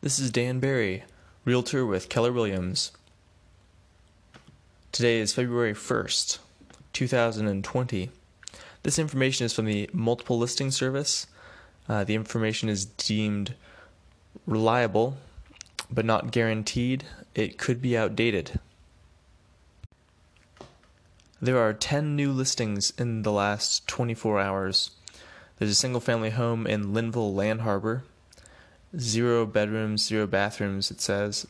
This is Dan Barry, Realtor with Keller Williams. Today is February 1st, 2020. This information is from the Multiple Listing Service. Uh, the information is deemed reliable, but not guaranteed. It could be outdated. There are 10 new listings in the last 24 hours. There's a single family home in Linville Land Harbor. Zero bedrooms, zero bathrooms, it says.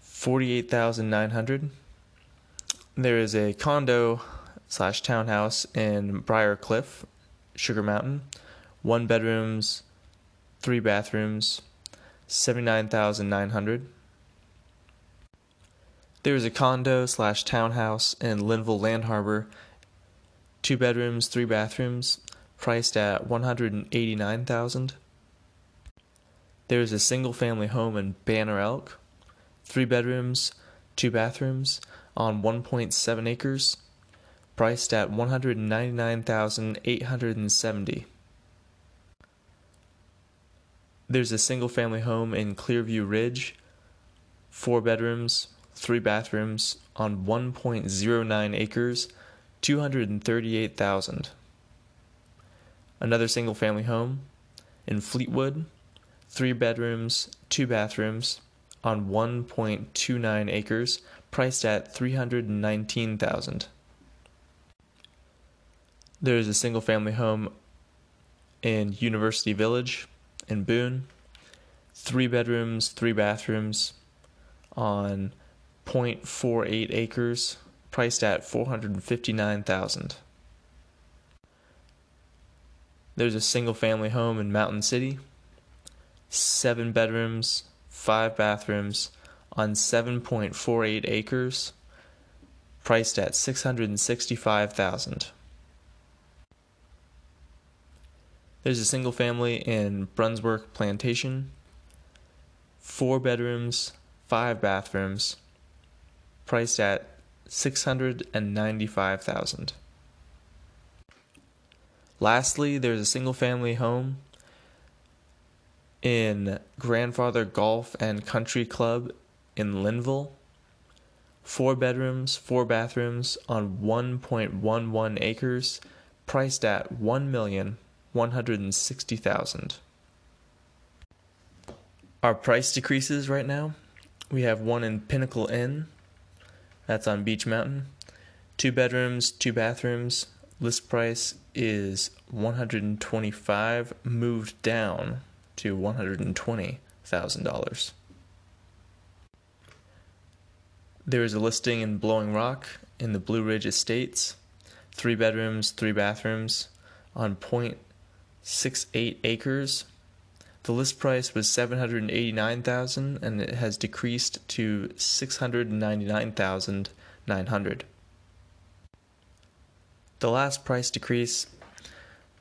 48,900. There is a condo slash townhouse in Briar Cliff, Sugar Mountain. One bedrooms, three bathrooms, 79,900. There is a condo slash townhouse in Linville Land Harbor, two bedrooms, three bathrooms, priced at 189,000. There is a single family home in Banner Elk, three bedrooms, two bathrooms, on 1.7 acres, priced at 199,870. There's a single family home in Clearview Ridge, four bedrooms, three bathrooms on 1.09 acres, 238,000. Another single family home in Fleetwood, three bedrooms, two bathrooms on 1.29 acres, priced at 319,000. There is a single family home in University Village in Boone, three bedrooms, three bathrooms on 0.48 acres, priced at 459,000. There's a single family home in Mountain City, seven bedrooms, five bathrooms on 7.48 acres, priced at 665,000. There's a single family in Brunswick Plantation, four bedrooms, five bathrooms, priced at 695,000. Lastly, there's a single family home in Grandfather Golf and Country Club in Linville. Four bedrooms, four bathrooms on 1.11 acres, priced at 1,160,000. Our price decreases right now. We have one in Pinnacle Inn that's on Beech Mountain. Two bedrooms, two bathrooms. List price is 125, moved down to $120,000. There is a listing in Blowing Rock in the Blue Ridge Estates. Three bedrooms, three bathrooms on 0.68 acres. The list price was 789,000 and it has decreased to 699,900. The last price decrease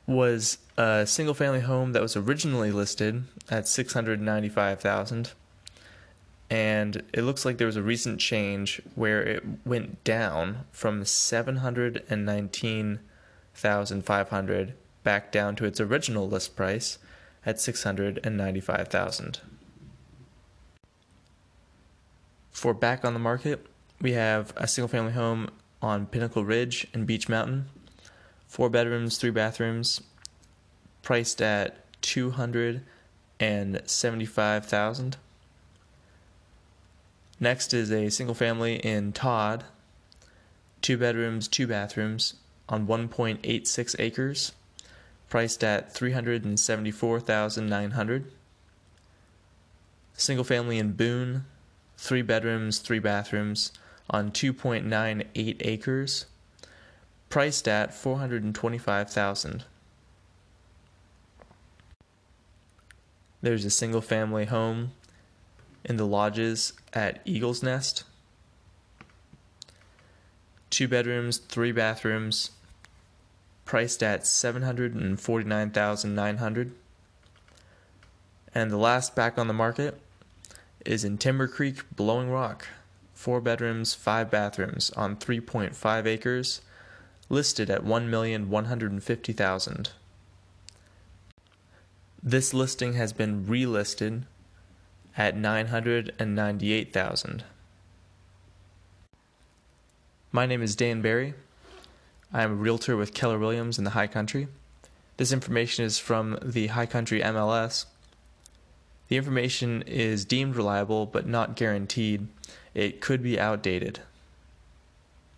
was a single family home that was originally listed at 695,000 and it looks like there was a recent change where it went down from 719,500 back down to its original list price at 695,000. For back on the market, we have a single family home on Pinnacle Ridge and Beech Mountain. Four bedrooms, three bathrooms, priced at 275,000. Next is a single family in Todd, two bedrooms, two bathrooms on 1.86 acres, priced at 374,900. Single family in Boone, three bedrooms, three bathrooms on 2.98 acres, priced at 425,000. There's a single family home in the lodges at Eagles Nest. Two bedrooms, three bathrooms, priced at 749,900. And the last back on the market is in Timber Creek, Blowing Rock. Four bedrooms, five bathrooms on 3.5 acres, listed at 1,150,000. This listing has been relisted at 998,000. My name is Dan Barry. I am a realtor with Keller Williams in the High Country. This information is from the High Country MLS. The information is deemed reliable but not guaranteed. It could be outdated.